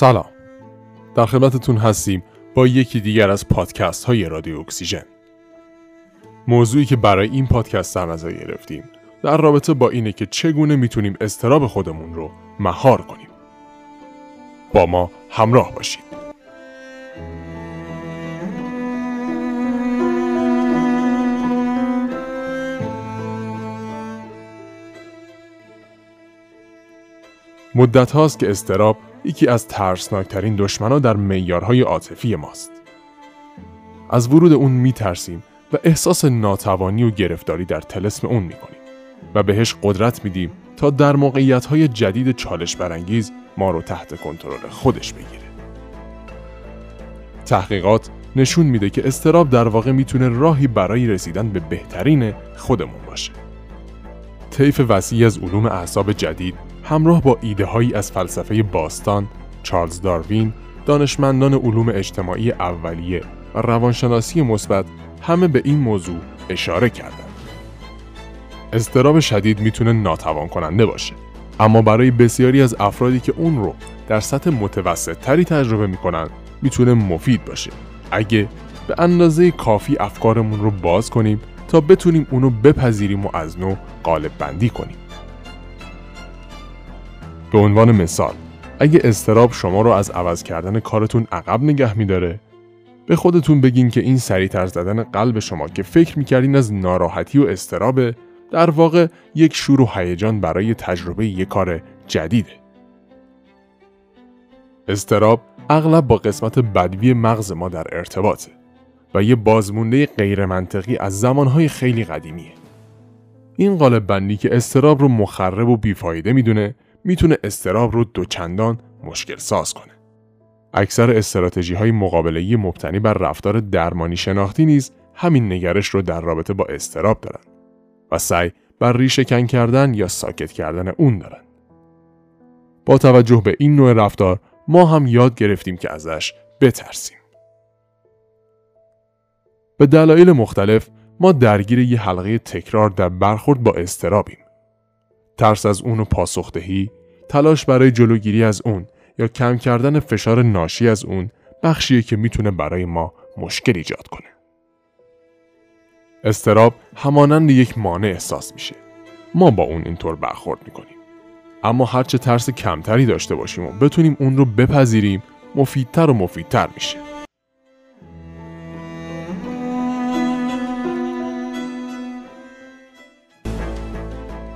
سلام. در خدمتتون هستیم با یکی دیگر از پادکست های رادیو اکسیژن. موضوعی که برای این پادکست در نظر گرفتیم در رابطه با اینه که چگونه می‌تونیم استراب خودمون رو مهار کنیم. با ما همراه باشید. مدت هاست که استراب یکی از ترسناکترین دشمنها در میارهای عاطفی ماست. از ورود اون میترسیم و احساس ناتوانی و گرفتاری در تلسم اون می‌کنیم و بهش قدرت میدیم تا در موقعیت های جدید چالش برانگیز ما رو تحت کنترل خودش بگیره. تحقیقات نشون میده که استراب در واقع می‌تونه راهی برای رسیدن به بهترین خودمون باشه. طیف وسیعی از علوم اعصاب جدید همراه با ایده هایی از فلسفه باستان، چارلز داروین، دانشمندان علوم اجتماعی اولیه و روانشناسی مثبت همه به این موضوع اشاره کردند. استراب شدید می‌تونه ناتوان کننده باشه. اما برای بسیاری از افرادی که اون رو در سطح متوسط تری تجربه می‌کنن می‌تونه مفید باشه. اگه به اندازه کافی افکارمون رو باز کنیم تا بتونیم اونو بپذیریم و از نو قالب بندی کنیم. به عنوان مثال اگه استراب شما رو از عوض کردن کارتون عقب نگه میداره به خودتون بگین که این سریعتر زدن قلب شما که فکر می‌کردین از ناراحتی و استرابه در واقع یک شور و هیجان برای تجربه یک کار جدیده. استراب اغلب با قسمت بدوی مغز ما در ارتباطه و یه بازمونده غیر منطقی از زمانهای خیلی قدیمیه. این قالب بندی که استراب رو مخرب و بیفایده می‌دونه می‌تونه استراب رو دوچندان مشکل ساز کنه. اکثر استراتژی های مقابله‌ای مبتنی بر رفتار درمانی شناختی نیز همین نگرش رو در رابطه با استراب دارن و سعی بر ریشه کن کردن یا ساکت کردن اون دارن. با توجه به این نوع رفتار ما هم یاد گرفتیم که ازش بترسیم. به دلایل مختلف ما درگیر یه حلقه تکرار در برخورد با استرابیم. ترس از اون و پاسخدهی، تلاش برای جلوگیری از اون یا کم کردن فشار ناشی از اون بخشیه که می‌تونه برای ما مشکل ایجاد کنه. استراب همانند یک مانع احساس میشه. ما با اون اینطور برخورد می‌کنیم. اما هرچه ترس کمتری داشته باشیم و بتونیم اون رو بپذیریم مفیدتر و مفیدتر میشه.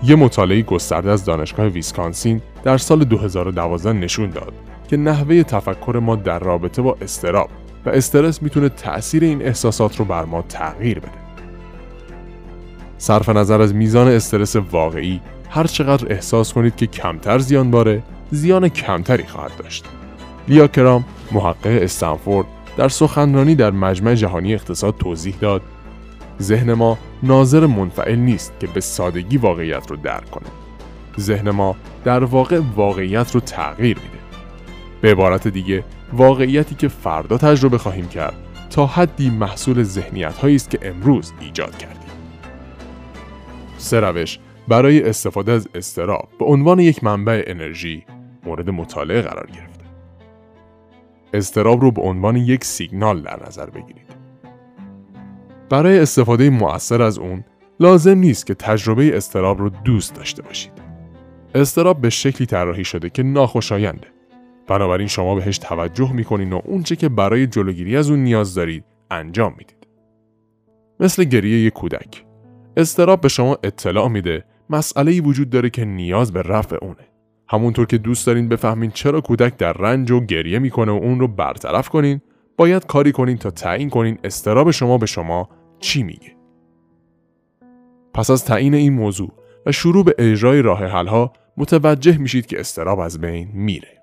یه مطالعه گسترده از دانشگاه ویسکانسین در سال 2012 نشون داد که نحوه تفکر ما در رابطه با استراب و استرس می‌تونه تأثیر این احساسات رو بر ما تغییر بده. صرف نظر از میزان استرس واقعی هر چقدر احساس کنید که کمتر زیان باره زیان کمتری خواهد داشت. لیا کرام محقق استنفورد در سخنرانی در مجمع جهانی اقتصاد توضیح داد ذهن ما ناظر منفعل نیست که به سادگی واقعیت رو درک کنه. ذهن ما در واقع واقعیت رو تغییر میده. به عبارت دیگه واقعیتی که فردا تجربه خواهیم کرد تا حدی محصول ذهنیت هایی است که امروز ایجاد کردیم. سه روش برای استفاده از استراب به عنوان یک منبع انرژی مورد مطالعه قرار گرفته. استراب رو به عنوان یک سیگنال در نظر بگیرید. برای استفاده مؤثر از اون لازم نیست که تجربه استراب رو دوست داشته باشید. استراب به شکلی طراحی شده که ناخوشاینده. بنابراین شما بهش توجه می‌کنین و اونچه که برای جلوگیری از اون نیاز دارید انجام می‌دید. مثل گریه یک کودک. استراب به شما اطلاع میده مسئله ای وجود داره که نیاز به رفع اونه. همونطور که دوست دارین بفهمین چرا کودک در رنج و گریه می‌کنه و اون رو برطرف کنین باید کاری کنین تا تعیین کنین استراب شما به شما چی میگه. پس از تعیین این موضوع و شروع به اجرای راه حلها متوجه میشید که استراب از بین میره.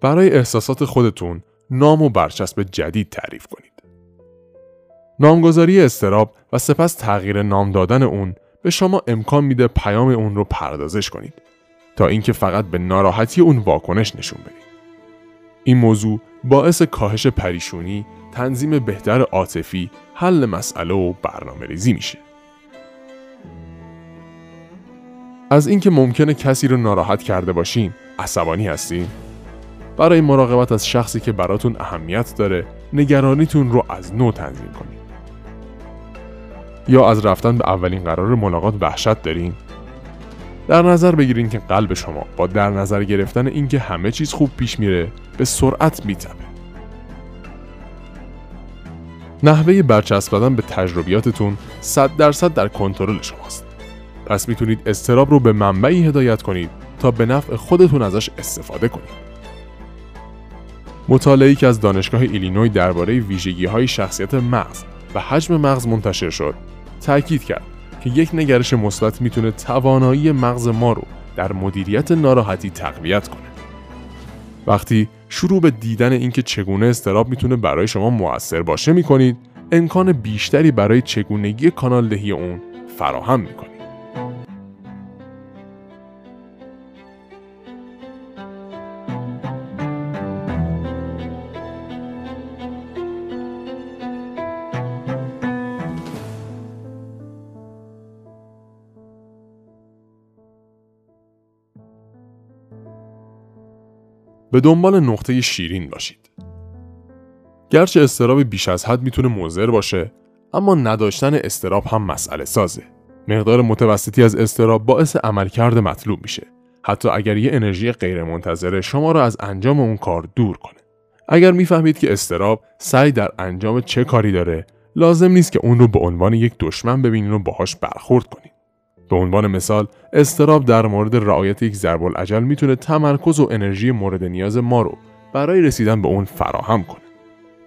برای احساسات خودتون نام و برچسب جدید تعریف کنید. نامگذاری استراب و سپس تغییر نام دادن اون به شما امکان میده پیام اون رو پردازش کنید تا اینکه فقط به ناراحتی اون واکنش نشون بدید. این موضوع باعث کاهش پریشونی، تنظیم بهتر عاطفی، حل مسئله و برنامه ریزی میشه. از اینکه ممکنه کسی رو ناراحت کرده باشین عصبانی هستین؟ برای مراقبت از شخصی که براتون اهمیت داره نگرانیتون رو از نو تنظیم کنید. یا از رفتن به اولین قرار ملاقات وحشت دارین؟ در نظر بگیرین که قلب شما با در نظر گرفتن اینکه همه چیز خوب پیش میره به سرعت میتپه. نحوه برچسب به تجربیاتتون 100 درصد در کنترل شماست. پس می‌تونید استراب رو به منبعی هدایت کنید تا به نفع خودتون ازش استفاده کنید. مطالعه‌ای که از دانشگاه ایلینوی درباره ویژگی های شخصیت مغز و حجم مغز منتشر شد، تاکید کرد که یک نگرش مثبت می‌تونه توانایی مغز ما رو در مدیریت ناراحتی تقویت کنه. وقتی شروع به دیدن اینکه چگونه استراب می‌تونه برای شما موثر باشه می‌کنید، امکان بیشتری برای چگونگی کانال دهی اون فراهم می‌کنید. به دنبال نقطه شیرین باشید. گرچه استراب بیش از حد می‌تونه مضر باشه، اما نداشتن استراب هم مسئله سازه. مقدار متوسطی از استراب باعث عملکرد مطلوب میشه. حتی اگر یه انرژی غیرمنتظره شما را از انجام اون کار دور کنه. اگر می‌فهمید که استراب سعی در انجام چه کاری داره، لازم نیست که اون رو به عنوان یک دشمن ببینین و باهاش برخورد کنید. به عنوان مثال استراب در مورد رعایت یک ضرب العجل می‌تونه تمرکز و انرژی مورد نیاز ما رو برای رسیدن به اون فراهم کنه.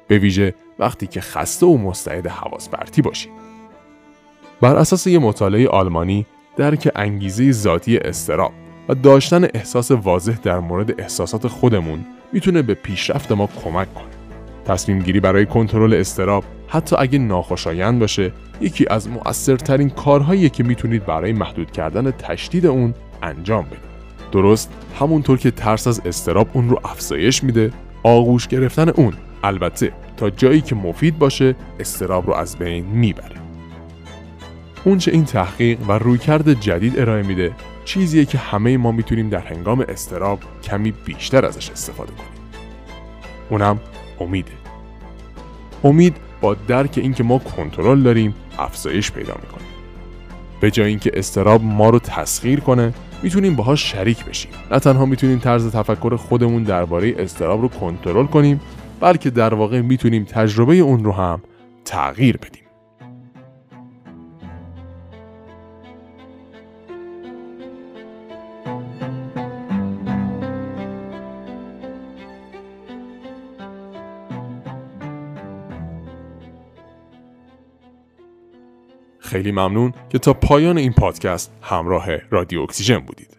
به ویژه وقتی که خسته و مستعد حواس برتی باشید. بر اساس یک مطالعه آلمانی درک انگیزه ذاتی استراب و داشتن احساس واضح در مورد احساسات خودمون می‌تونه به پیشرفت ما کمک کنه. تصمیم گیری برای کنترل استراب. حتی اگه ناخوشایند باشه یکی از مؤثرترین کارهایی که می‌تونید برای محدود کردن تشدید اون انجام بدید. درست همونطور که ترس از استراب اون رو افزایش میده آغوش گرفتن اون. البته تا جایی که مفید باشه استراب رو از بین می‌بره. اونچه این تحقیق و رویکرد جدید ارائه میده چیزیه که همه ما می‌تونیم در هنگام استراب کمی بیشتر ازش استفاده کنیم. اونم امیده امید با درک اینکه ما کنترل داریم افزایش پیدا می‌کنه. به جای اینکه استراب ما رو تسخیر کنه می‌تونیم باهاش شریک بشیم. نه تنها می‌تونیم طرز تفکر خودمون درباره استراب رو کنترل کنیم بلکه در واقع می‌تونیم تجربه اون رو هم تغییر بدیم. خیلی ممنون که تا پایان این پادکست همراه رادیو اکسیژن بودید.